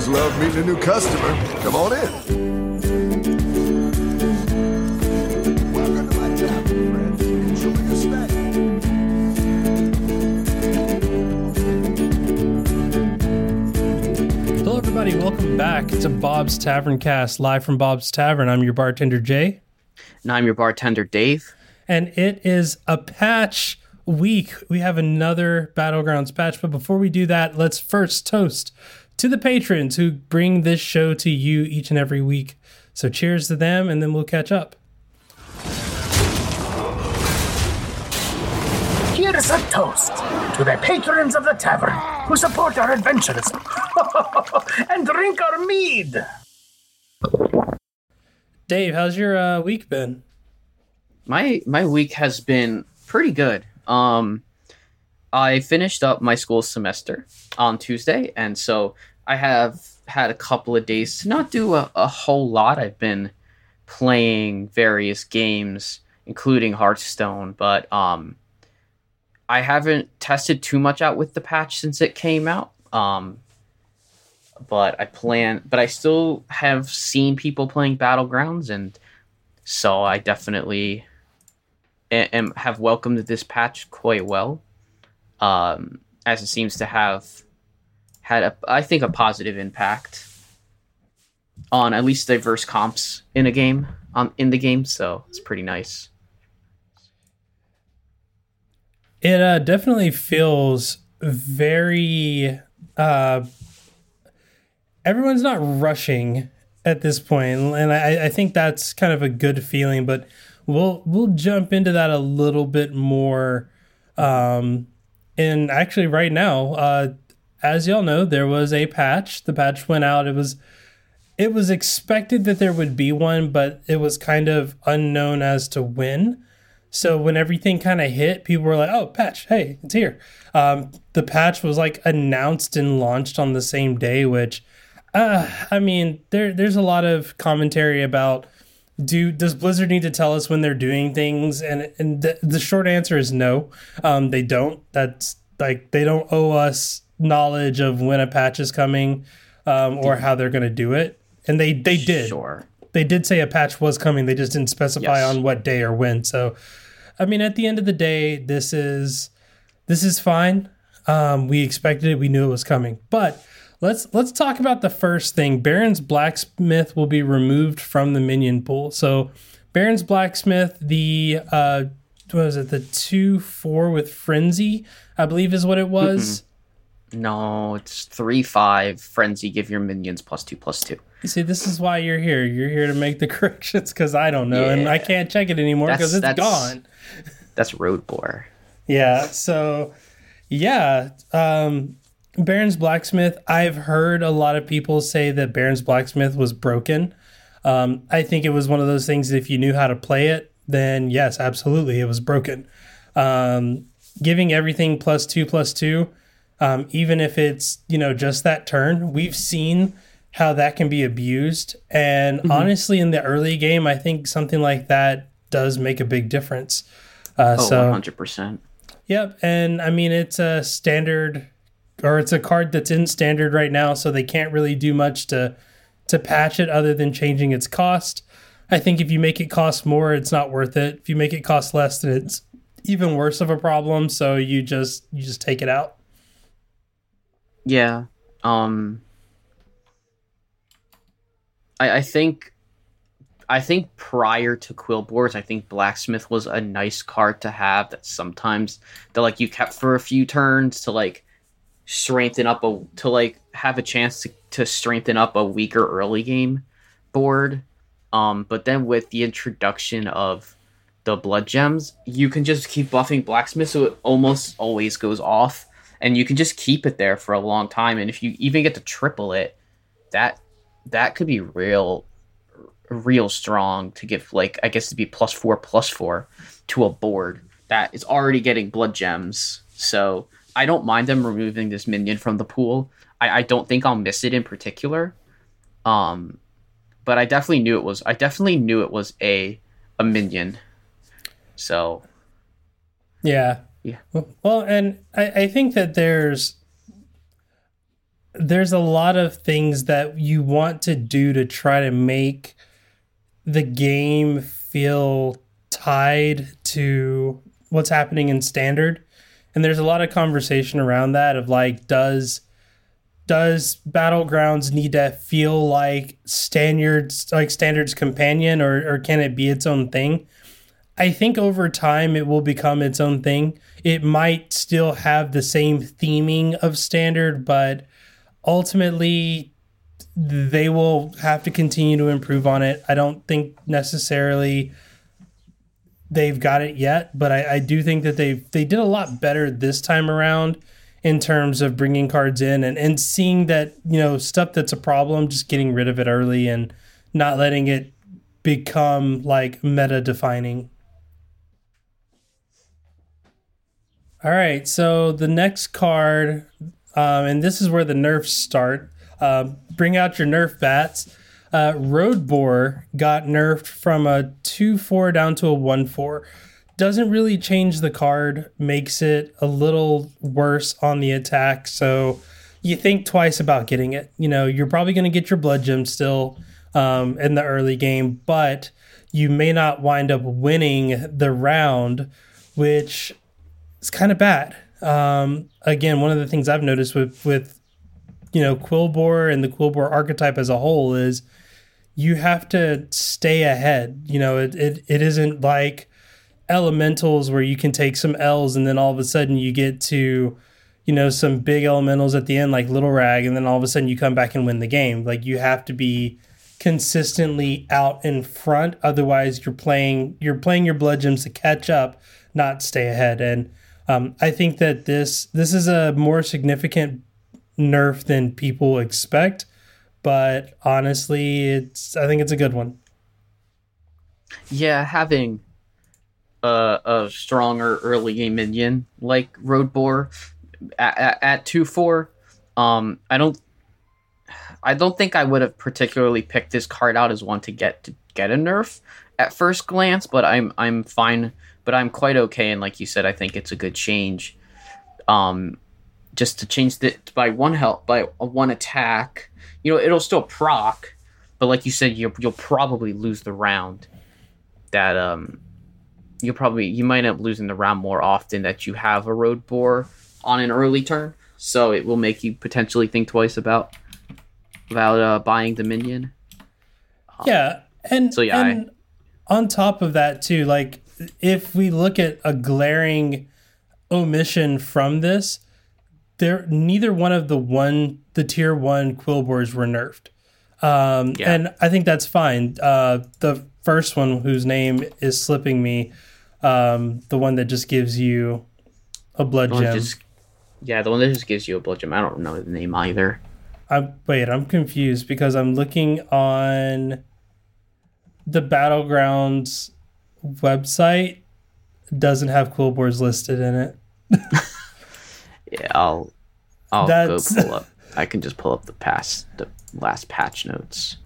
always love meeting a new customer. Come on in. Welcome to my tavern, friend. Enjoy your stay. Hello, everybody. Welcome back to Bob's Tavern Cast, live from Bob's Tavern. I'm your bartender, Jay, And I'm your bartender, Dave. and it is a patch week. We have another Battlegrounds patch, but before we do that, let's first toast to the patrons who bring this show to you each and every week. So, cheers to them, and then we'll catch up. Here is a toast to the patrons of the tavern who support our adventures and drink our mead. Dave, how's your uh, week been? My my week has been pretty good. Um I finished up my school semester on Tuesday, and so I have had a couple of days to not do a, a whole lot. I've been playing various games, including Hearthstone, but um I haven't tested too much out with the patch since it came out. Um but I plan but I still have seen people playing Battlegrounds and so I definitely am, have welcomed this patch quite well, um, as it seems to have had a, I think a positive impact on at least diverse comps in a game um, in the game. So it's pretty nice. It uh, definitely feels very. Uh, everyone's not rushing at this point, and I, I think that's kind of a good feeling. But we'll we'll jump into that a little bit more. Um, and actually, right now, uh, as y'all know, there was a patch. The patch went out. It was it was expected that there would be one, but it was kind of unknown as to when. So when everything kind of hit, people were like, "Oh, patch! Hey, it's here." Um, the patch was like announced and launched on the same day, which, uh, I mean, there there's a lot of commentary about do does Blizzard need to tell us when they're doing things, and and the, the short answer is no, um, they don't. That's like they don't owe us knowledge of when a patch is coming, um, or how they're going to do it, and they they did Sure. they did say a patch was coming. They just didn't specify Yes. on what day or when. So, I mean, at the end of the day, this is this is fine. Um, we expected it. We knew it was coming. But let's let's talk about the first thing. Barrens blacksmith will be removed from the minion pool. So, Barrens blacksmith, the uh, what was it? The two four with frenzy, I believe, is what it was. No, it's three five frenzy. Give your minions plus two plus two. You see, this is why you're here. You're here to make the corrections because I don't know and I can't check it anymore because it's That's- that's- gone. That's road boar. Yeah. So, yeah. Um, Barrens Blacksmith. I've heard a lot of people say that Barrens Blacksmith was broken. Um, I think it was one of those things. If you knew how to play it, then yes, absolutely, it was broken. Um, giving everything plus two plus two, um, even if it's you know just that turn, we've seen how that can be abused. And honestly, in the early game, I think something like that does make a big difference. Uh, Oh, so 100%. Yep, and I mean it's a standard or it's a card that's in standard right now, so they can't really do much to to patch it other than changing its cost. I think if you make it cost more, it's not worth it. If you make it cost less, then it's even worse of a problem. So you just you just take it out. Yeah. Um I I think I think prior to Quilboars, I think blacksmith was a nice card to have that sometimes that like you kept for a few turns to like strengthen up a to like have a chance to, to strengthen up a weaker early game board. Um but then with the introduction of the blood gems, you can just keep buffing blacksmith so it almost always goes off and you can just keep it there for a long time and if you even get to triple it that that could be real real strong to give like i guess to be plus four plus four to a board that is already getting blood gems. So i don't mind them removing this minion from the pool. I, I don't think i'll miss it in particular. Um but i definitely knew it was i definitely knew it was a a minion. So. Yeah. Yeah. Well, and I, I think that there's there's a lot of things that you want to do to try to make the game feel tied to what's happening in standard. And there's a lot of conversation around that of like, does does battlegrounds need to feel like standards like standards companion or, or can it be its own thing i think over time it will become its own thing. It might still have the same theming of standard but ultimately they will have to continue to improve on it. I don't think necessarily they've got it yet but i, I do think that they they did a lot better this time around in terms of bringing cards in and, and seeing that you know stuff that's a problem just getting rid of it early and not letting it become like meta defining all right so the next card um, and this is where the nerfs start um, bring out your nerf bats uh, road boar got nerfed from a 2-4 down to a 1-4 doesn't really change the card, makes it a little worse on the attack. So you think twice about getting it. You know, you're probably going to get your blood gem still um, in the early game, but you may not wind up winning the round, which is kind of bad. Um, again, one of the things I've noticed with with you know Quilboar and the Quilboar archetype as a whole is you have to stay ahead. You know, it it, it isn't like elementals where you can take some L's and then all of a sudden you get to, you know, some big elementals at the end like Little Rag, and then all of a sudden you come back and win the game. Like you have to be consistently out in front, otherwise you're playing you're playing your blood gems to catch up, not stay ahead. And um, I think that this this is a more significant nerf than people expect, but honestly, it's I think it's a good one. Yeah, having a, a stronger early game minion like Road Boar at, at, two four. Um, I don't. I don't think I would have particularly picked this card out as one to get to get a nerf at first glance, but I'm I'm fine. But I'm quite okay, and like you said, I think it's a good change. Um, just to change the by one health by one attack, you know, it'll still proc, but like you said, you'll you'll probably lose the round. That um you'll probably you might end up losing the round more often that you have a road boar on an early turn. So it will make you potentially think twice about about uh, buying the minion. Yeah, and So, yeah, and on top of that too, like if we look at a glaring omission from this, there neither one of the one the tier one Quilboars were nerfed. Um, Yeah. and I think that's fine. Uh, the first one whose name is slipping me, um, the one that just gives you a blood The one that gem. just- yeah, the one that just gives you a blood gem. I don't know the name either. I'm wait, I'm confused because I'm looking on the Battlegrounds website doesn't have cool Quilboars listed in it. Yeah, I'll I'll That's- go pull up. I can just pull up the past the last patch notes.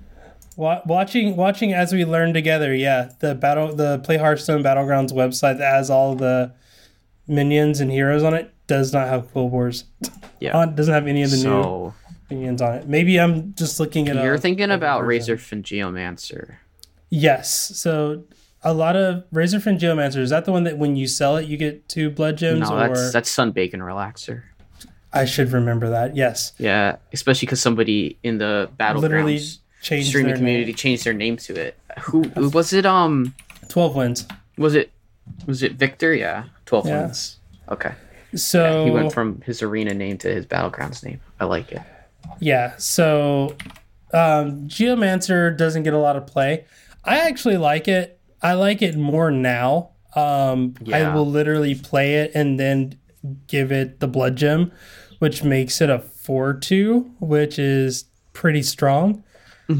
Watching watching as we learn together, yeah, the battle the Play Hearthstone Battlegrounds website that has all the minions and heroes on it does not have cool Quilboars. Yeah. On doesn't have any of the so new minions on it. Maybe I'm just looking at you're a- thinking a about version. Razorfen Geomancer. Yes. So a lot of Razorfen Geomancer is that the one that when you sell it you get two blood gems No, or that's that's Sun-Bacon Relaxer. I should remember that. Yes. Yeah, especially because somebody in the battle Literally changed streaming their community name. changed their name to it. Who, who was it? Um, 12 wins. was it was it Victor? Yeah, twelve Yeah. wins. Okay, So he went from his arena name to his battlegrounds name. I like it. Yeah, so um, Geomancer doesn't get a lot of play. I actually like it. I like it more now. Um, I will literally play it and then give it the blood gem, which makes it a 4 2, which is pretty strong.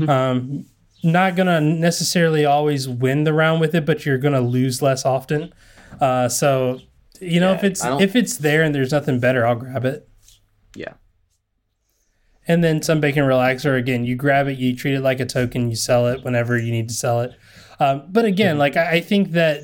Um, not going to necessarily always win the round with it, but you're going to lose less often. Uh, so, you know, if it's if it's there and there's nothing better, I'll grab it. Yeah, And then some bacon relaxer again. You grab it, you treat it like a token, you sell it whenever you need to sell it. Um, but again, like I, I think that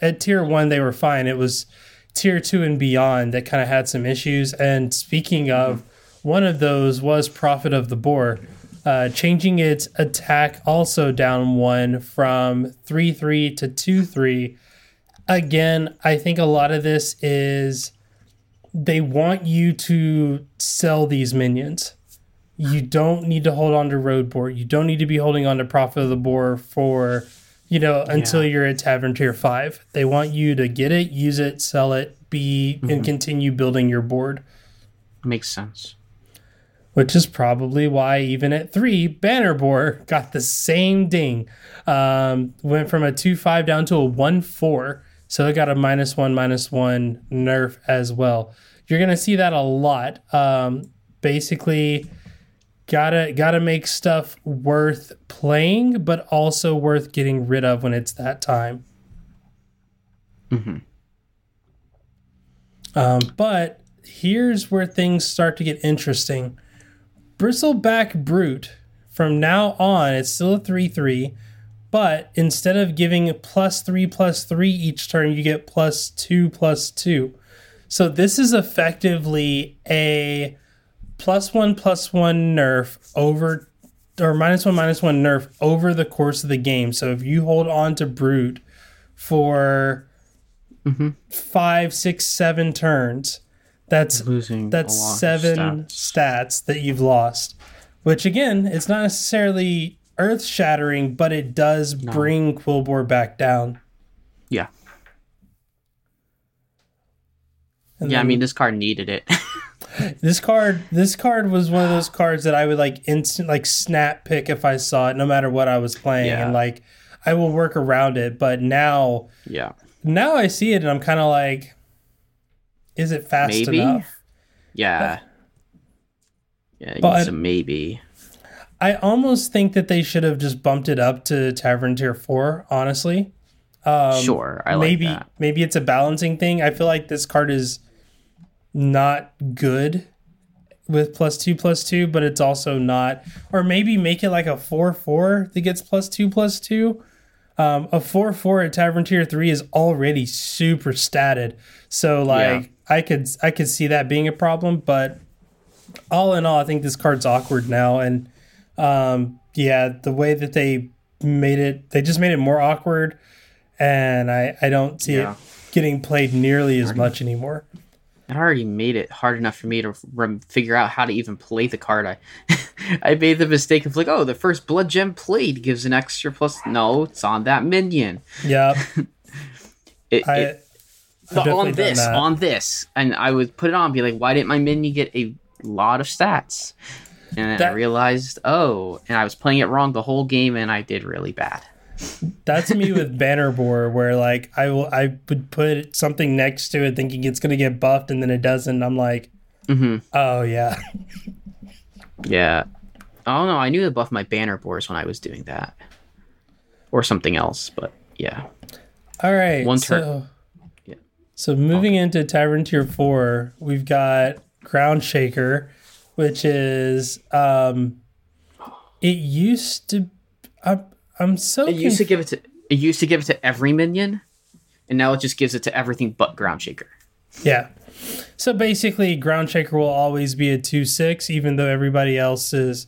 at tier one they were fine. It was tier two and beyond that kind of had some issues. And speaking of one of those was Prophet of the Boar, uh, changing its attack also down one from 3 3 to 2 3. Again, I think a lot of this is they want you to sell these minions. You don't need to hold on to road boar. You don't need to be holding on to Prophet of the Boar for, you know, until you're a Tavern Tier 5. They want you to get it, use it, sell it, be, and continue building your board Makes sense. which is probably why even at three, Banner Boar got the same ding. Um, went from a two five down to a one four, so it got a minus one minus one nerf as well. You're gonna see that a lot. Um, basically, gotta gotta make stuff worth playing, but also worth getting rid of when it's that time. Um, but here's where things start to get interesting. Bristleback Brute, from now on, it's still a 3 3, but instead of giving plus 3 plus 3 each turn, you get plus 2 plus 2. So this is effectively a plus 1 plus 1 nerf over, or minus 1 minus 1 nerf over the course of the game. So if you hold on to Brute for mm-hmm. five, six, seven turns, that's Losing that's a lot of seven stats. stats. that you've lost. Which again, it's not necessarily earth shattering, but it does bring Quilboar back down. Yeah. And Yeah, I mean this card needed it. this card this card was one of those cards that I would like instant like snap pick if I saw it, no matter what I was playing. Yeah. And like I will work around it. But now yeah. now I see it and I'm kinda like is it fast Maybe? enough? Yeah. Yeah, But- maybe. I almost think that they should have just bumped it up to Tavern Tier 4, honestly. Um, sure, I like maybe that. maybe it's a balancing thing. I feel like this card is not good with plus two plus two, but it's also not. Or maybe make it like a four four that gets plus two plus two. Um, a four four at Tavern Tier three is already super statted, so like I could I could see that being a problem. But all in all, I think this card's awkward now, and um, yeah, the way that they made it, they just made it more awkward, and I I don't see Yeah. it getting played nearly as much anymore. It already made it hard enough for me to rem- figure out how to even play the card. I I made the mistake of like, oh, the first blood gem played gives an extra plus. No, it's on that minion. Yeah, It, I it- I've the- definitely on this, that. on this, and I would put it on, and be like, why didn't my minion get a lot of stats? And then I realized, oh, and I was playing it wrong the whole game, and I did really bad. That's me with Banner Boar, where like I will I would put something next to it thinking it's gonna get buffed and then it doesn't. I'm like, hmm oh yeah, Yeah. Oh no, I knew to buff my banner boars when I was doing that, or something else. But yeah, all right. One so. Yeah. So moving into Tavern Tier Four, we've got Ground Shaker, which is um, it used to. I'm I'm so it used to give it to it used to give it to every minion, and now it just gives it to everything but ground shaker. Yeah. So basically, Ground Shaker will always be a two six, even though everybody else is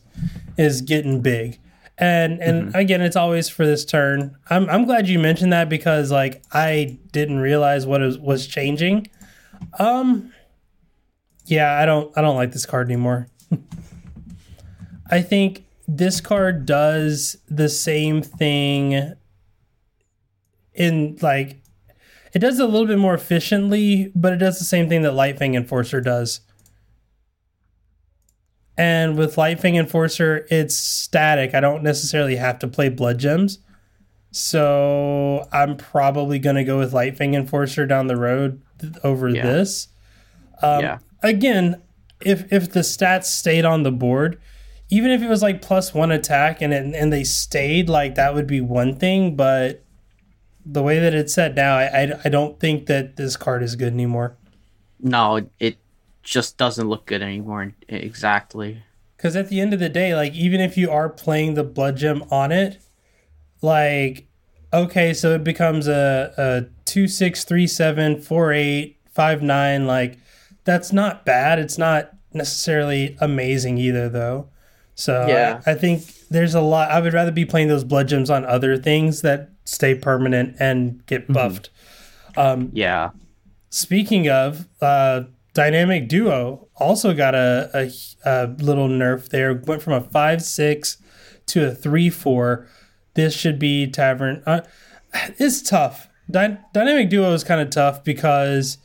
is getting big. And and again, it's always for this turn. I'm I'm glad you mentioned that because like I didn't realize what is, was changing. Um, yeah, I don't I don't like this card anymore. I think this card does the same thing in like it does it a little bit more efficiently, but it does the same thing that Lightfang Enforcer does. And with Lightfang Enforcer, it's static. I don't necessarily have to play Blood Gems. So I'm probably going to go with Lightfang Enforcer down the road th- over Yeah. this. Um, yeah, Again, if if the stats stayed on the board, even if it was like plus one attack and it, and they stayed, like that would be one thing. But the way that it's set now, I, I, I don't think that this card is good anymore. no, it just doesn't look good anymore. Exactly. Because at the end of the day, like even if you are playing the blood gem on it, like okay, so it becomes a a two six three seven four eight five nine. Like that's not bad. It's not necessarily amazing either, though. So Yeah. I, I think there's a lot. I would rather be playing those blood gems on other things that stay permanent and get buffed. Yeah. Speaking of, uh, Dynamic Duo also got a, a, a little nerf there. Went from a 5 6 to a 3 4. This should be Tavern. Uh, it's tough. Dy- Dynamic Duo is kind of tough because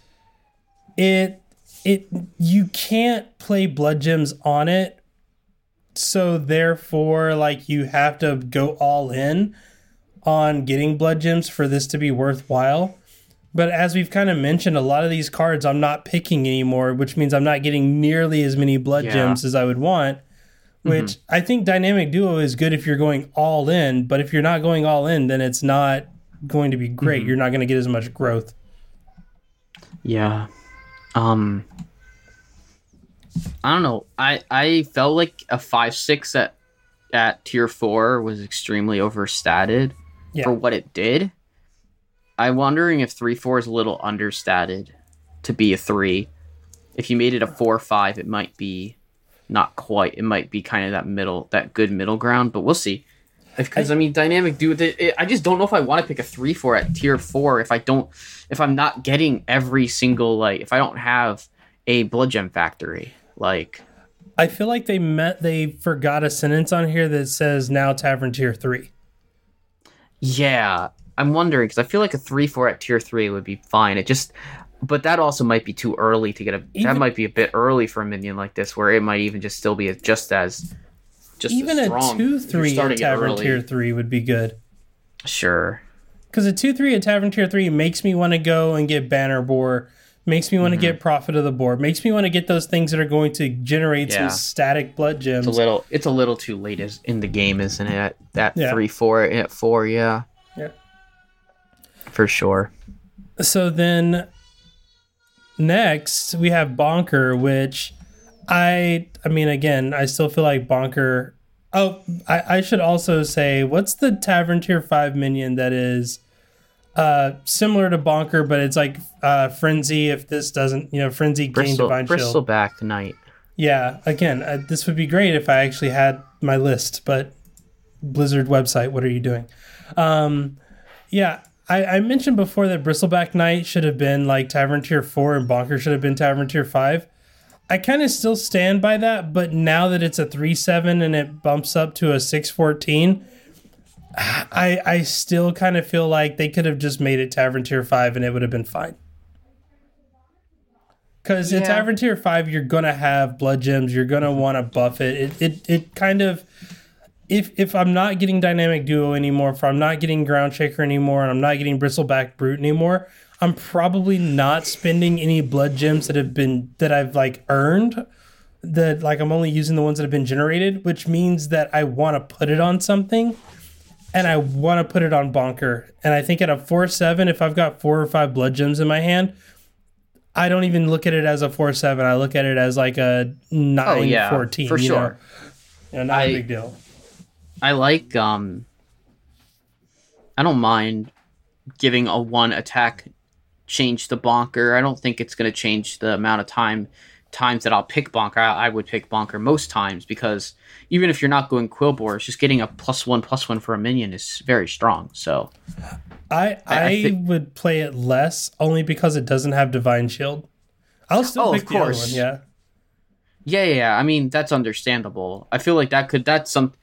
it it you can't play blood gems on it so therefore like you have to go all in on getting blood gems for this to be worthwhile but as we've kind of mentioned, a lot of these cards I'm not picking anymore, which means I'm not getting nearly as many blood Yeah. gems as I would want. Which I think Dynamic Duo is good if you're going all in, but if you're not going all in, then it's not going to be great. You're not going to get as much growth. Yeah. Um I don't know. I I felt like a 5 6 at at tier 4 was extremely overstated Yeah. for what it did. I'm wondering if 3 4 is a little understated to be a 3. If you made it a 4 5, it might be not quite. It might be kind of that middle that good middle ground, but we'll see. Because I, mean, dynamic dude. it- it- I just don't know if I want to pick a three four at tier four if I don't, if I'm not getting every single like, if I don't have a blood gem factory, like I feel like they met they forgot a sentence on here that says now Tavern Tier 3. yeah, I'm wondering because I feel like a three four at tier three would be fine. It just, but that also might be too early to get a. that might be a bit early for a minion like this, where it might even just still be just as, just Even as a 2 3 at Tavern. Tier 3 would be good. Sure. Because a 2 3 at Tavern Tier 3 makes me want to go and get Banner Boar, makes me Mm-hmm. want to get Prophet of the Boar, makes me want to get those things that are going to generate Yeah. some static blood gems. It's a little. It's a little too late as in the game, isn't it? At, at Yeah. three four at four, yeah, Yeah. for sure. So then next we have Bonker, which I I mean again, I still feel like Bonker Oh, I, I should also say what's the Tavern Tier 5 minion that is uh similar to Bonker, but it's like uh Frenzy if this doesn't you know, Frenzy gain Divine Shield. Bristleback Knight. Yeah, again, uh, this would be great if I actually had my list, but Blizzard website, what are you doing? Um, yeah, I, I mentioned before that Bristleback Knight should have been like Tavern Tier 4 and Bonker should have been Tavern Tier 5. I kind of still stand by that, but now that it's a 3 7 and it bumps up to a 6 14, I, I still kind of feel like they could have just made it Tavern Tier 5 and it would have been fine. Because in Tavern Tier 5, you're to have blood gems. You're going to mm-hmm. want to buff it. It, it. it kind of. If, if I'm not getting Dynamic Duo anymore, if I'm not getting Ground Shaker anymore, and I'm not getting Bristleback Brute anymore, I'm probably not spending any blood gems that have been that I've like earned. That like I'm only using the ones that have been generated, which means that I want to put it on something and I want to put it on bonker. And I think at a four seven, if I've got four or five blood gems in my hand, I don't even look at it as a four seven. I look at it as like a nine Oh yeah, fourteen. for you sure. Know? You know, not a I- big deal. I like um I don't mind giving a one attack change to bonker. I don't think it's going to change the amount of time times that I'll pick bonker. I, I would pick bonker most times because even if you're not going Quilboars, just getting a plus one plus one for a minion is very strong. So I I, I- thi- would play it less only because it doesn't have divine shield. I'll still Oh, pick of the other course. one. Yeah. yeah, yeah, yeah. I mean that's understandable. I feel like that could that's some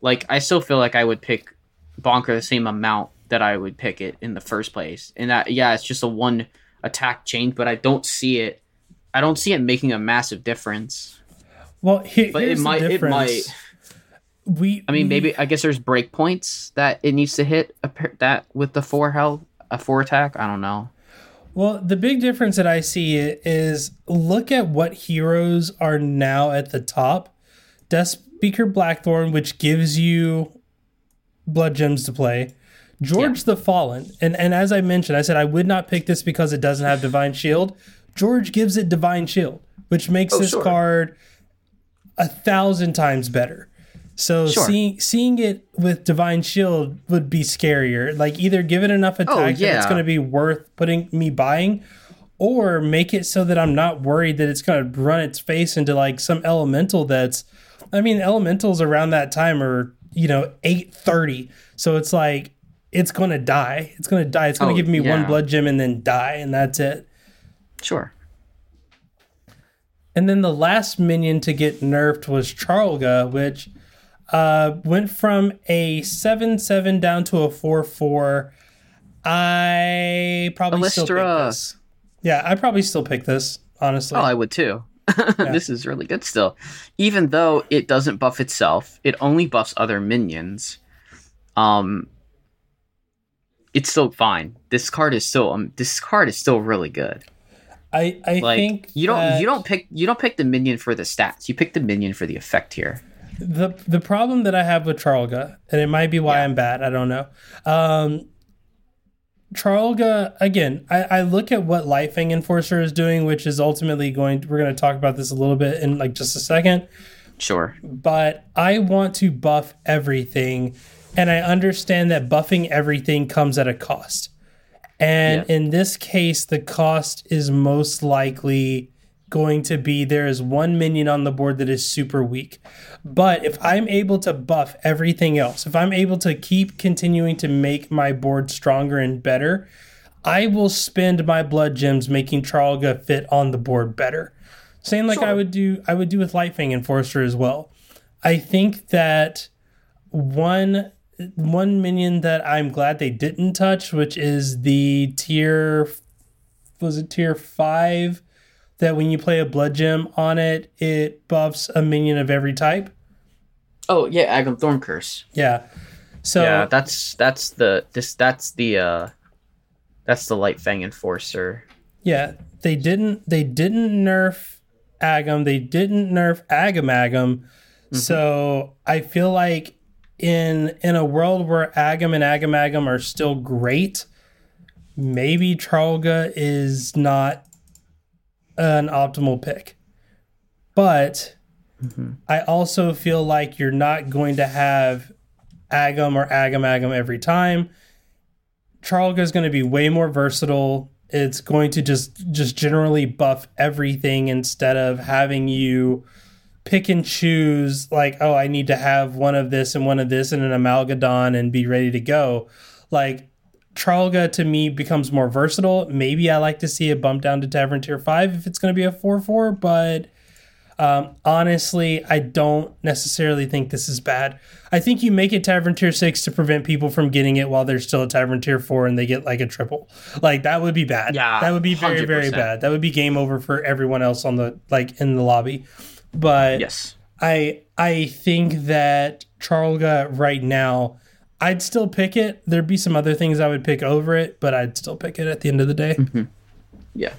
like I still feel like I would pick bonker the same amount that I would pick it in the first place. And that yeah, it's just a one attack change, but I don't see it. I don't see it making a massive difference. Well, here, But here's it might. It might. We. I mean, we- maybe I guess there's breakpoints that it needs to hit a, that with the four health, a four attack. I don't know. Well, the big difference that I see is look at what heroes are now at the top. Death Speaker Blackthorn, which gives you blood gems to play. George the Fallen, and and as I mentioned, I said I would not pick this because it doesn't have Divine Shield. George gives it Divine Shield, which makes Oh, this sure. card a thousand times better. So Sure. seeing seeing it with Divine Shield would be scarier. Like either give it enough oh, attack that it's Oh, going to be worth putting me buying, or make it so that I'm not worried that it's going to run its face into like some elemental that's I mean elementals around that time are, you know, 830. So it's like it's going to die. It's going to die. It's going to Oh, give me one blood gem and then die and that's it. Sure. And then the last minion to get nerfed was Charlga, which uh, went from a 7 7 down to a 4 4. I probably still pick this. Yeah, I probably still pick this, honestly. Oh, I would too. this is really good still. Even though it doesn't buff itself, it only buffs other minions. Um it's still fine. This card is still um, this card is still really good. I, I Like think you don't that you don't pick you don't pick the minion for the stats. You pick the minion for the effect here. the the problem that I have with Charlga, and it might be why Yeah. I'm bad, I don't know. Um, Charlga, again, I, I look at what Lightfang Enforcer is doing, which is ultimately going. we're going to talk about this a little bit in like just a second. Sure. but I want to buff everything. And I understand that buffing everything comes at a cost. And Yeah. in this case, the cost is most likely going to be there is one minion on the board that is super weak. But if I'm able to buff everything else, if I'm able to keep continuing to make my board stronger and better, I will spend my blood gems making Charlga fit on the board better. Same like I would do I would do with Lightfang Enforcer as well. I think that one one minion that I'm glad they didn't touch, which is the tier was it tier five that when you play a blood gem on it, it buffs a minion of every type. Oh yeah, Aggem Thorncurse. Yeah. So yeah, that's that's the this that's the uh that's the Lightfang Enforcer. Yeah, they didn't they didn't nerf Agam, they didn't nerf Agamaggan. So I feel like in in a world where Agam and Agamaggan are still great, maybe Charlga is not an optimal pick. But mm-hmm. I also feel like you're not going to have Agam or Agamaggan every time. Charlga is going to be way more versatile. It's going to just just generally buff everything instead of having you pick and choose like, oh, I need to have one of this and one of this and an amalgadon and be ready to go. Like Charlga to me becomes more versatile. Maybe I like to see it bump down to Tavern Tier 5 if it's going to be a 4 4, but um, honestly, I don't necessarily think this is bad. I think you make it Tavern Tier 6 to prevent people from getting it while they're still at Tavern Tier 4 and they get like a triple. Like, that would be bad. Yeah, That would be very, very 100%. bad. That would be game over for everyone else on the, like, in the lobby. But Yes. I I think that Charlga right now, I'd still pick it. There'd be some other things I would pick over it, but I'd still pick it at the end of the day. Yeah.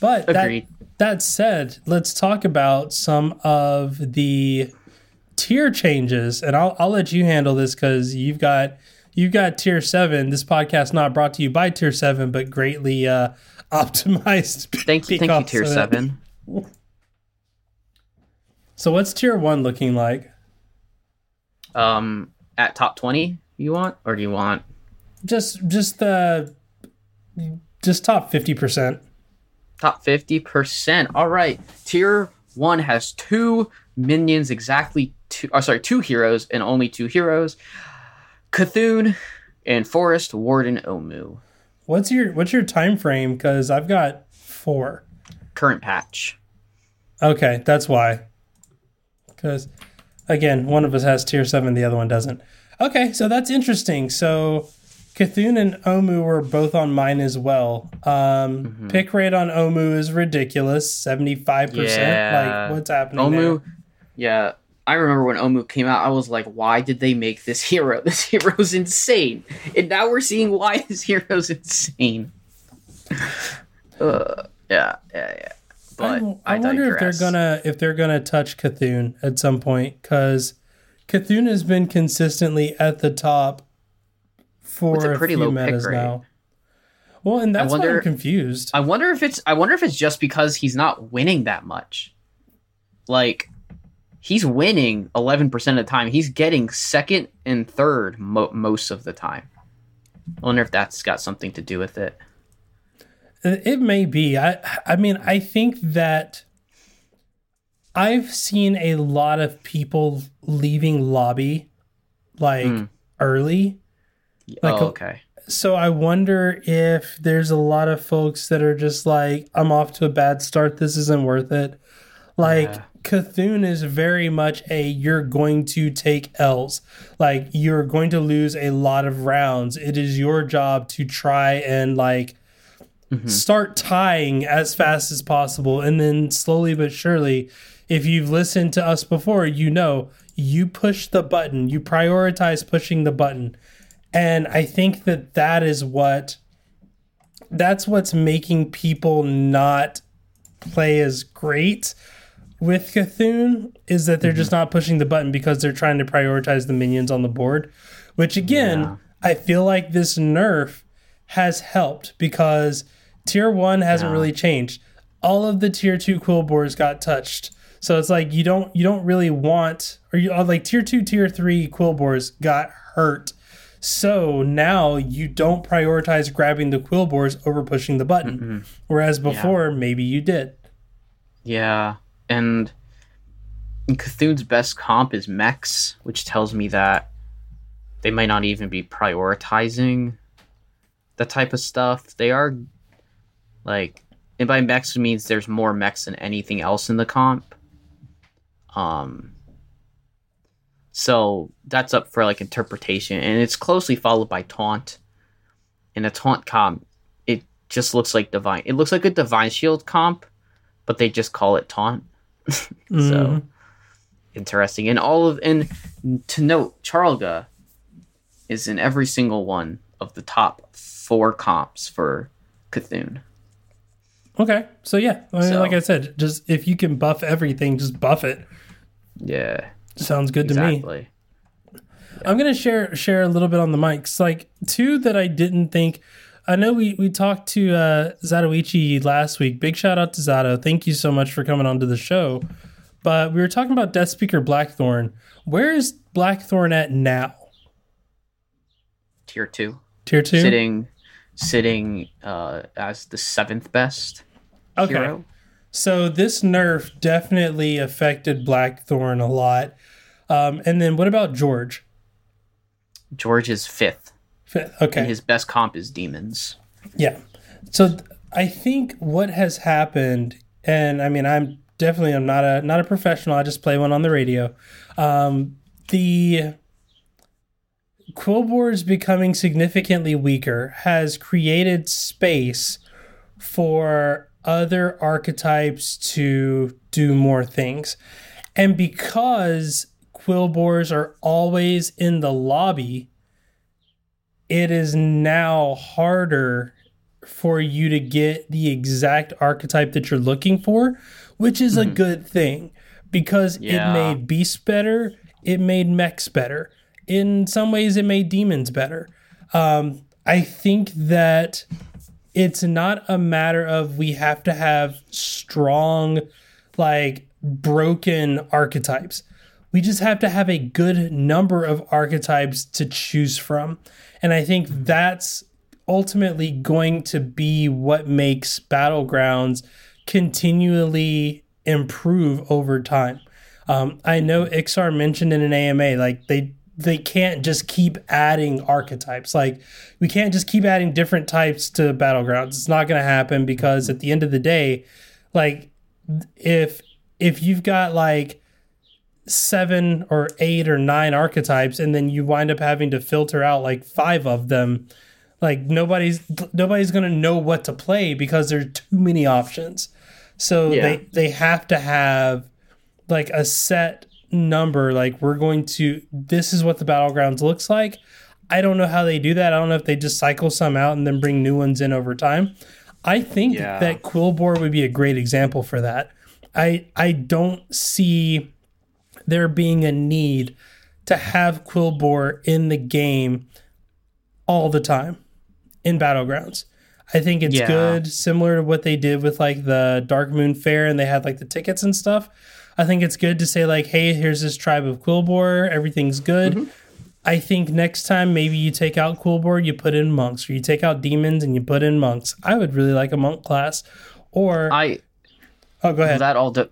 But that, that said, let's talk about some of the tier changes, and I'll I'll let you handle this because you've got you've got tier seven. This podcast not brought to you by tier seven, but greatly uh, optimized. Thank you, thank you, Tier. Seven. So what's tier one looking like? Um, at top twenty, you want, or do you want? Just just the just top fifty percent. Top 50%. All right. Tier 1 has two minions, exactly two, oh, sorry, two heroes and only two heroes Cthulhu and Forest Warden Omu. What's your what's your time frame? Because I've got four. Current patch. Okay, that's why. Because again, one of us has tier seven, the other one doesn't. Okay, so that's interesting. So Cthulhu and Omu were both on mine as well. Um, Pick rate on Omu is ridiculous, seventy five percent. Like what's happening? Omu, there? yeah. I remember when Omu came out, I was like, why did they make this hero? This hero's insane. And now we're seeing why this hero's insane. Uh, yeah, yeah, yeah. But I, I, I wonder if they're gonna if they're gonna touch Cthulhu at some point because Cthulhu has been consistently at the top for a a, pretty few low pick metas now. Well, and that's why wonder- I'm confused. I wonder if it's I wonder if it's just because he's not winning that much. Like he's winning 11% of the time. He's getting second and third mo- most of the time. I wonder if that's got something to do with it. It may be. I I mean, I think that I've seen a lot of people leaving lobby like hmm. early. Like oh, okay. So I wonder if there's a lot of folks that are just like, I'm off to a bad start. This isn't worth it. Like Yeah. Cthulhu is very much a you're going to take L's. Like you're going to lose a lot of rounds. It is your job to try and like Mm-hmm. start tying as fast as possible and then slowly but surely if you've listened to us before you know you push the button you prioritize pushing the button and i think that that is what that's what's making people not play as great with Cthulhu is that they're mm-hmm. just not pushing the button because they're trying to prioritize the minions on the board. Which again, Yeah. I feel like this nerf has helped because tier one hasn't Yeah. really changed. All of the tier two Quilboars got touched. So it's like you don't you don't really want or you uh, like tier two, tier three Quilboars got hurt. So now you don't prioritize grabbing the Quilboars over pushing the button. Whereas before, maybe you did. Yeah, and Cthulhu's best comp is mechs, which tells me that they might not even be prioritizing that type of stuff. They are like, and by mechs means there's more mechs than anything else in the comp. Um, so that's up for like interpretation, and it's closely followed by taunt. In a taunt comp, it just looks like divine. It looks like a divine shield comp, but they just call it taunt. So interesting. And all of and to note, Charlga is in every single one of the top four comps for Cthulhu. Okay. So yeah, I mean, So- like I said, just if you can buff everything, just buff it. Yeah, Sounds good to me. exactly. I'm gonna share share a little bit on the mics. Like two that I didn't think. I know we we talked to uh, Zatoichi last week. Big shout out to Zato. Thank you so much for coming onto the show. But we were talking about Death Speaker Blackthorn. Where is Blackthorn at now? Tier two, Tier two. sitting sitting uh, as the seventh best okay. hero. So this nerf definitely affected Blackthorn a lot. Um, and then what about George? George is fifth, Fi- Okay. and his best comp is demons. Yeah. So th- I think what has happened, and I mean, I'm definitely I'm not a not a professional. I just play one on the radio. Um, the Quilboars becoming significantly weaker has created space for other archetypes to do more things, and because Quilboars are always in the lobby it is now harder for you to get the exact archetype that you're looking for, which is a good thing because Yeah. it made beasts better, it made mechs better. In some ways, it made demons better. Um, I think that it's not a matter of we have to have strong, like broken archetypes. We just have to have a good number of archetypes to choose from. And I think that's ultimately going to be what makes Battlegrounds continually improve over time. Um, I know Iksar mentioned in an AMA, like they they can't just keep adding archetypes. Like we can't just keep adding different types to Battlegrounds. It's not going to happen because at the end of the day, like if if you've got like seven or eight or nine archetypes and then you wind up having to filter out like five of them like nobody's nobody's going to know what to play because there's too many options so Yeah. they they have to have like a set number like we're going to this is what the battlegrounds looks like i don't know how they do that i don't know if they just cycle some out and then bring new ones in over time i think Yeah. that Quilboar would be a great example for that i i don't see there being a need to have Quilboar in the game all the time in Battlegrounds. I think it's Yeah. good, similar to what they did with like the Darkmoon Faire and they had like the tickets and stuff. I think it's good to say like, hey, here's this tribe of Quilboar, everything's good. Mm-hmm. I think next time maybe you take out Board, you put in monks, or you take out demons and you put in monks. I would really like a monk class. Or I oh, go ahead. that all. De-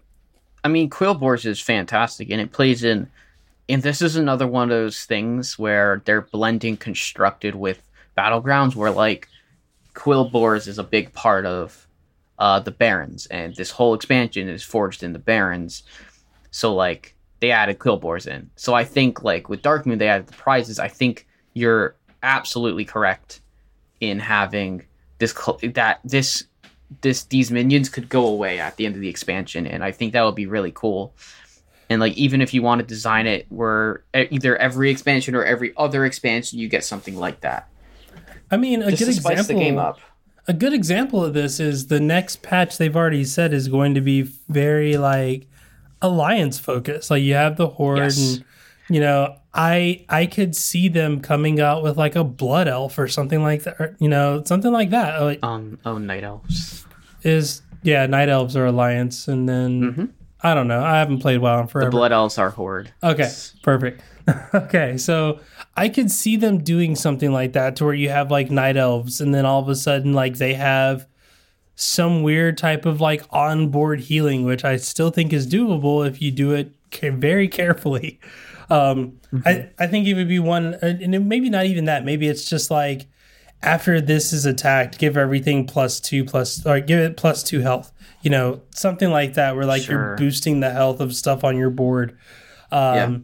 I mean, Quilboars is fantastic, and it plays in. And this is another one of those things where they're blending constructed with battlegrounds, where like Quilboars is a big part of uh, the Barrens, and this whole expansion is forged in the Barrens. So like they added Quilboars in. So I think like with Darkmoon they added the prizes. I think you're absolutely correct in having this that this this these minions could go away at the end of the expansion, and I think that would be really cool. And like even if you want to design it where either every expansion or every other expansion you get something like that. I mean, a Just good example. the game up. A good example of this is the next patch they've already said is going to be very like alliance focused. Like you have the horde Yes. and you know, I I could see them coming out with like a blood elf or something like that. Or, you know, something like that. Like Um oh night elves. is yeah, night elves are alliance and then I don't know. I haven't played WoW in forever. The blood elves are horde. Okay, perfect. okay, so I could see them doing something like that to where you have like night elves, and then all of a sudden, like they have some weird type of like onboard healing, which I still think is doable if you do it very carefully. Um, I mm-hmm. I think it would be one, uh, and it- maybe not even that. Maybe it's just like after this is attacked, give everything plus two plus, or give it plus two health. You know, something like that, where like you're boosting the health of stuff on your board. Um, yeah.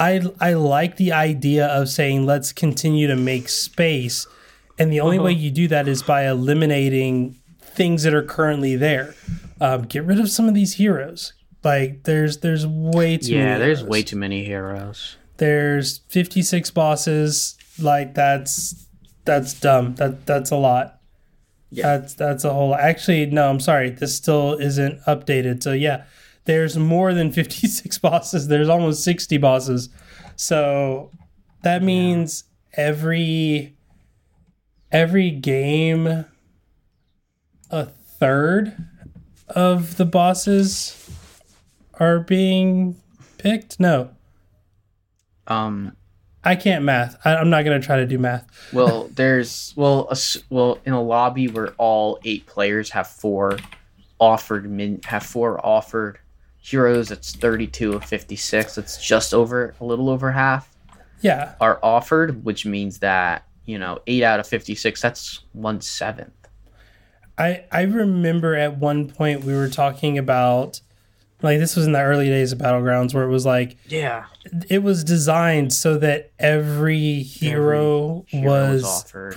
I I like the idea of saying let's continue to make space, and the only way you do that is by eliminating things that are currently there. Um, get rid of some of these heroes. Like there's there's way too Yeah, many there's heroes. way too many heroes. there's 56 bosses. Like that's that's dumb. That that's a lot. Yeah. That's that's a whole. Actually, no, I'm sorry. This still isn't updated. So yeah, there's more than 56 bosses. There's almost 60 bosses. So that means every every game a third of the bosses are being picked. No, Um I can't math. I, I'm not gonna try to do math. well, there's well, a well, in a lobby where all eight players have four offered min have four offered heroes. It's thirty-two of fifty-six. It's just over a little over half Yeah, are offered, which means that you know eight out of fifty-six. That's one seventh. I I remember at one point we were talking about like this was in the early days of battlegrounds where it was like Yeah, it was designed so that every hero, hero was was offered.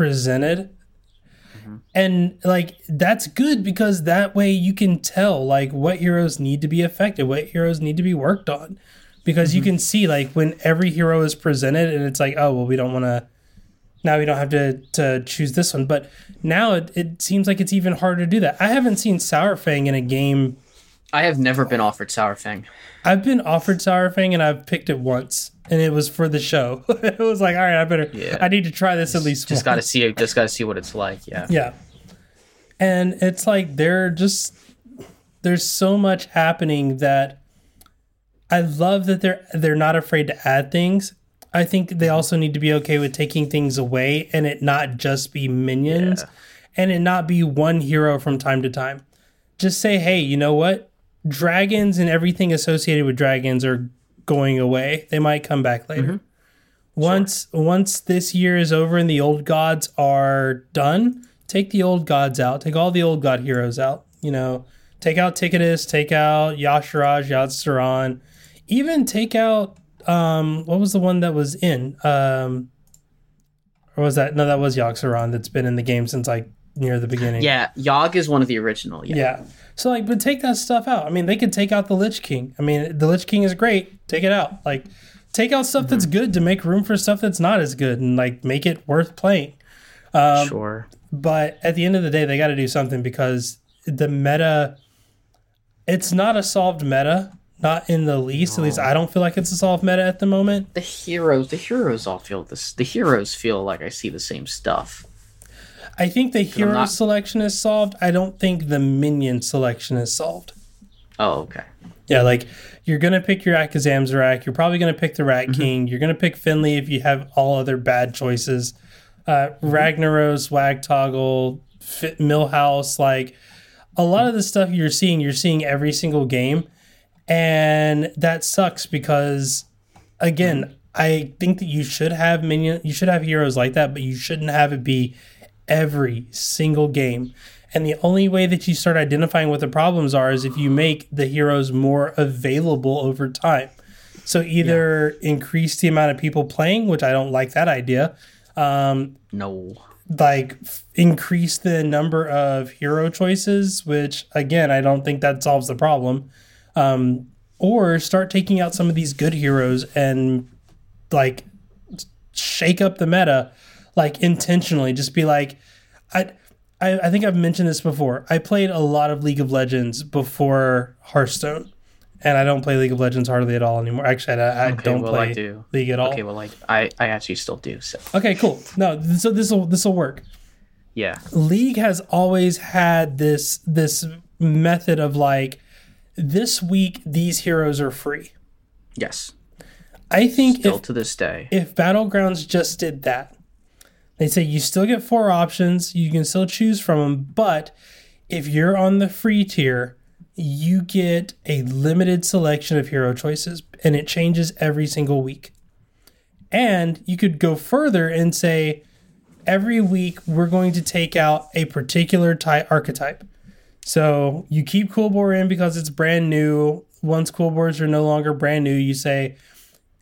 Presented and like that's good because that way you can tell like what heroes need to be affected what heroes need to be worked on. Because you mm-hmm. can see like when every hero is presented and it's like oh well we don't want to now we don't have to to choose this one. But now it, it seems like it's even harder to do that. I haven't seen sourfang in a game. I have never been offered Sourfang. I've been offered Sourfang and I've picked it once, and it was for the show. it was like, all right, I better, Yeah. I need to try this at least Just got to see it. Just got to see what it's like. Yeah. Yeah, and it's like they're just there's so much happening that I love that they're they're not afraid to add things. I think they mm-hmm. also need to be okay with taking things away and it not just be minions Yeah. and it not be one hero from time to time. Just say, hey, you know what? Dragons and everything associated with dragons are going away. They might come back later. Once once this year is over and the old gods are done, take the old gods out. Take all the old god heroes out. You know, take out Tickatus, take out Y'Shaarj, Yatsuran, even take out um what was the one that was in? Um or was that no that was Yogg-Saron that's been in the game since like near the beginning. Yeah. Yogg is one of the original. Yeah. Yeah. So like, but take that stuff out. I mean, they could take out the Lich King. I mean, the Lich King is great. Take it out. Like, take out stuff that's good to make room for stuff that's not as good, and like make it worth playing. Um, sure. But at the end of the day, they got to do something because the meta. It's not a solved meta, not in the least. At least I don't feel like it's a solved meta at the moment. The heroes. The heroes all feel this. The heroes feel like I see the same stuff. I think the hero not- selection is solved. I don't think the minion selection is solved. Oh, okay. Yeah, like you're going to pick your Akazamzarak. You're probably going to pick the Rat Mm-hmm. King. You're going to pick Finley if you have all other bad choices. Uh, Mm-hmm. Ragnaros, Wagtoggle, Fit Millhouse, like a lot of the stuff you're seeing, you're seeing every single game. And that sucks because, again, I think that you should have minion, you should have heroes like that, but you shouldn't have it be every single game. And the only way that you start identifying what the problems are is if you make the heroes more available over time. So either increase the amount of people playing, which I don't like that idea, um, No. like f- increase the number of hero choices, which again, I don't think that solves the problem. Um, or start taking out some of these good heroes and like shake up the meta, like intentionally. Just be like, I, I, I think I've mentioned this before. I played a lot of League of Legends before Hearthstone, and I don't play League of Legends hardly at all anymore. Actually, I, I Okay, don't well, play I do. League at all. Okay, well, like I, I actually still do. So Okay, cool. No, so this will this will work. yeah, League has always had this this method of like this week these heroes are free. yes, I think still if to this day. if Battlegrounds just did that, they say you still get four options, you can still choose from them, but if you're on the free tier, you get a limited selection of hero choices and it changes every single week. And you could go further and say every week we're going to take out a particular type archetype. So you keep Quilboar in because it's brand new. Once Quilboars are no longer brand new, you say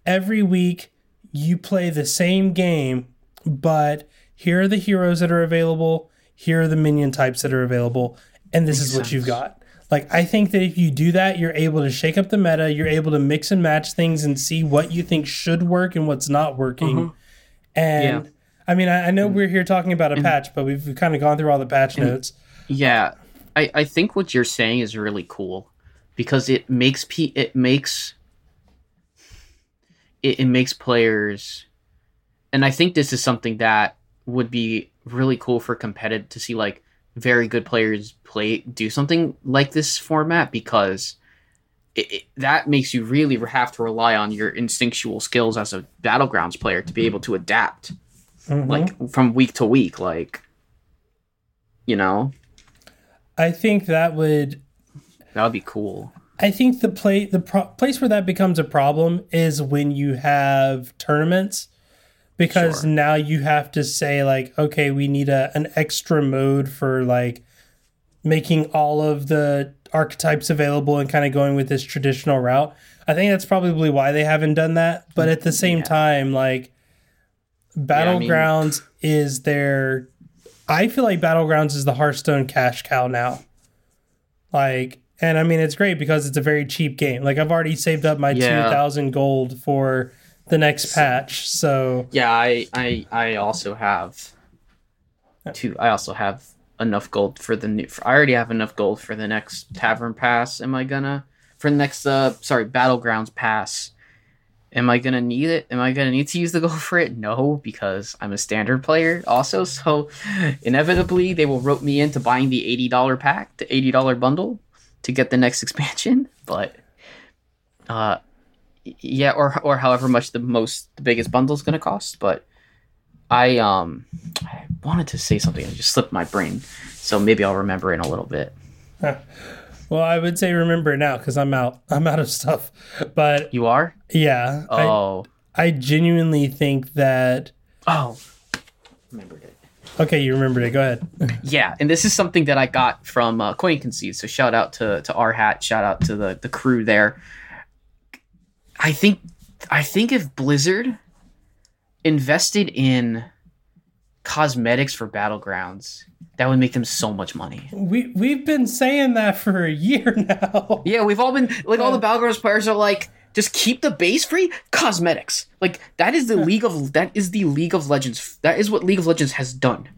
every week you play the same game, but here are the heroes that are available, here are the minion types that are available, and this is what you've got. Like I think that if you do that, you're able to shake up the meta, you're able to mix and match things and see what you think should work and what's not working. Mm-hmm. And Yeah. I mean, I, I know mm. we're here talking about a patch, but we've, we've kind of gone through all the patch notes. Yeah, I, I think what you're saying is really cool because it makes p it makes it, it makes players, and I think this is something that would be really cool for competitive to see like very good players play do something like this format because it, it, that makes you really have to rely on your instinctual skills as a battlegrounds player to be able to adapt Mhm. like from week to week like you know I think that would that would be cool I think the play the pro- place where that becomes a problem is when you have tournaments because Sure. now you have to say like okay we need a an extra mode for like making all of the archetypes available and kind of going with this traditional route. I think that's probably why they haven't done that, but at the same Yeah. time like I mean- Battlegrounds is their I feel like Battlegrounds is the Hearthstone cash cow now. Like, and I mean, it's great because it's a very cheap game. Like, I've already saved up my Yeah. 2000 gold for the next patch. So, Yeah, I I I also have two. I also have enough gold for the new. For, I already have enough gold for the next tavern pass. Am I gonna for the next uh sorry battlegrounds pass? Am I gonna need it? Am I gonna need to use the gold for it? No, because I'm a standard player also. So inevitably they will rope me into buying the eighty dollar pack, the eighty dollar bundle, to get the next expansion. But uh yeah or or however much the most the biggest bundle is going to cost but i um i wanted to say something it just slipped my brain so maybe i'll remember in a little bit well, I would say remember it now because I'm out. I'm out of stuff. But you are yeah, oh I, I genuinely think that. oh remembered it Okay, you remembered it. Go ahead. yeah and this is something that i got from uh, coin concede so shout out to to our hat shout out to the the crew there i think i think if blizzard invested in cosmetics for battlegrounds that would make them so much money We we've been saying that for a year now. Yeah, we've all been like all the Battlegrounds players are like, just keep the base free cosmetics. Like that is the League of that is the League of Legends. That is what League of Legends has done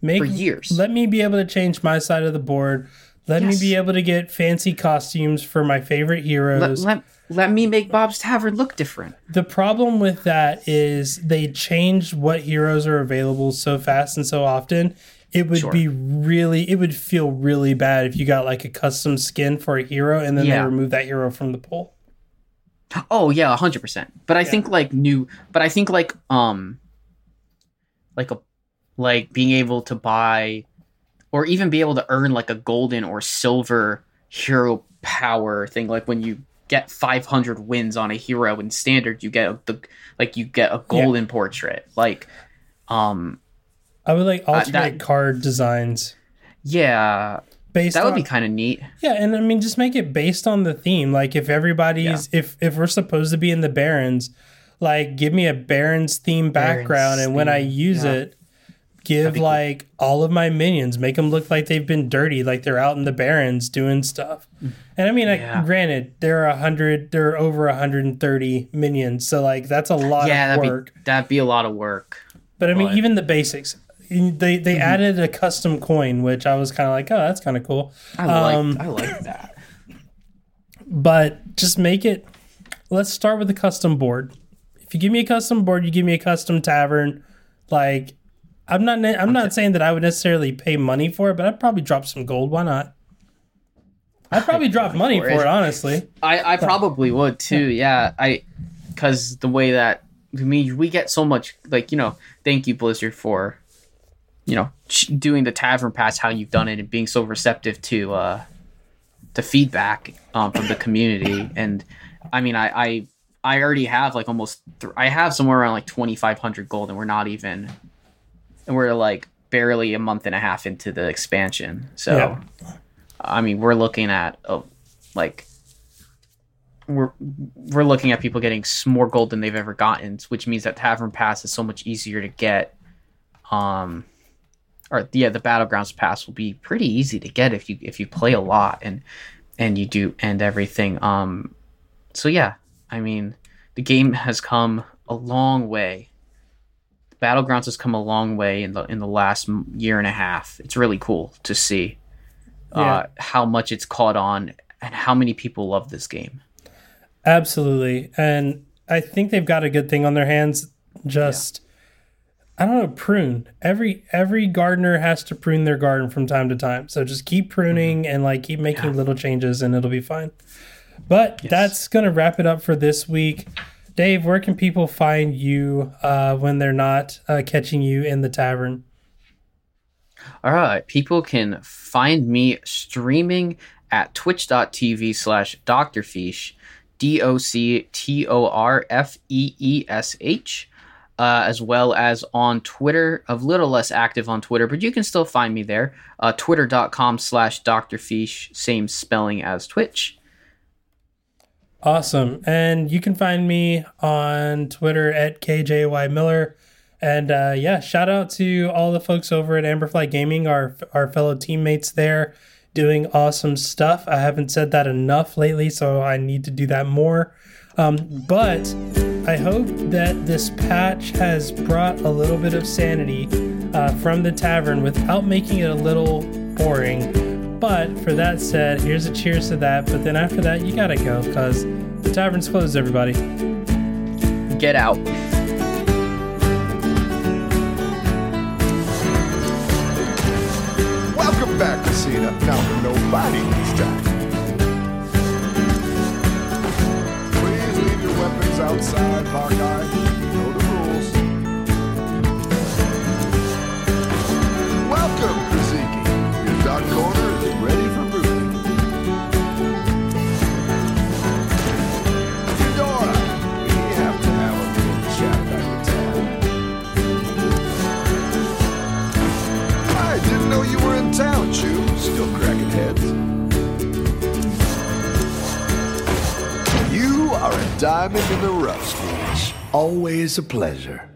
Make for years. Let me be able to change my side of the board. Let Yes. me be able to get fancy costumes for my favorite heroes. let, let me make Bob's Tavern look different. the problem with that is they changed what heroes are available so fast and so often. It would Sure. be really, it would feel really bad if you got like a custom skin for a hero and then Yeah. they remove that hero from the pool. Oh yeah, hundred percent. But I think like new, but I think like um, like a like being able to buy, or even be able to earn like a golden or silver hero power thing. Like when you get five hundred wins on a hero in standard, you get the like you get a golden portrait. Like, um, I would like alternate that- card designs yeah, based that would on be kind of neat. Yeah, and I mean just make it based on the theme. Like if everybody's if if we're supposed to be in the Barrens like give me a Barrens theme background and when I use yeah. it give cool. like all of my minions make them look like they've been dirty like they're out in the barrens doing stuff and i mean Yeah. like granted there are a 100 there are over 130 minions so like that's a lot Yeah, of that'd work be that'd be a lot of work. but I mean, But- even the basics. They they added a custom coin, which I was kind of like, oh, that's kind of cool. I like Um, I like that. But just make it. Let's start with a custom board. If you give me a custom board, you give me a custom tavern. Like, I'm not. I'm not saying that I would necessarily pay money for it, but I'd probably drop some gold. Why not? I'd probably drop money for it. honestly. I, I probably would too. Yeah, I because the way that I mean we get so much like you know thank you Blizzard for you know doing the tavern pass how you've done it and being so receptive to uh to feedback um, from the community and I mean I I I already have like almost th- I have somewhere around like twenty five hundred gold and we're not even and we're like barely a month and a half into the expansion so. Yeah. I mean, we're looking at uh, like we're we're looking at people getting more gold than they've ever gotten, which means that Tavern Pass is so much easier to get. Um, or yeah, the Battlegrounds Pass will be pretty easy to get if you if you play a lot and and you do and everything. Um, so yeah, I mean, the game has come a long way. Battlegrounds has come a long way in the in the last year and a half. It's really cool to see uh, how much it's caught on and how many people love this game. Absolutely. And I think they've got a good thing on their hands. Just I don't know, prune. Every every gardener has to prune their garden from time to time. So just keep pruning and like keep making little changes and it'll be fine. But that's gonna wrap it up for this week. Dave, where can people find you uh, when they're not uh, catching you in the tavern? All right, people can find me streaming at twitch.tv slash doctorfeesh, D O C T O R F E E S H, uh, as well as on Twitter. A little less active on Twitter, but you can still find me there. Uh, Twitter.com slash doctorfeesh, same spelling as Twitch. Awesome. And you can find me on Twitter at KJY Miller. And uh, yeah, shout out to all the folks over at Amberfly Gaming, our our fellow teammates there, doing awesome stuff. I haven't said that enough lately, so I need to do that more. Um, but I hope that this patch has brought a little bit of sanity uh, from the tavern without making it a little boring. But for that said, here's a cheers to that. But then after that, you gotta go because the tavern's closed, everybody. Get out. Welcome back, Casino. Now, nobody this time. Please leave your weapons outside, Hawkeye. Diamond in the rough, Always a pleasure.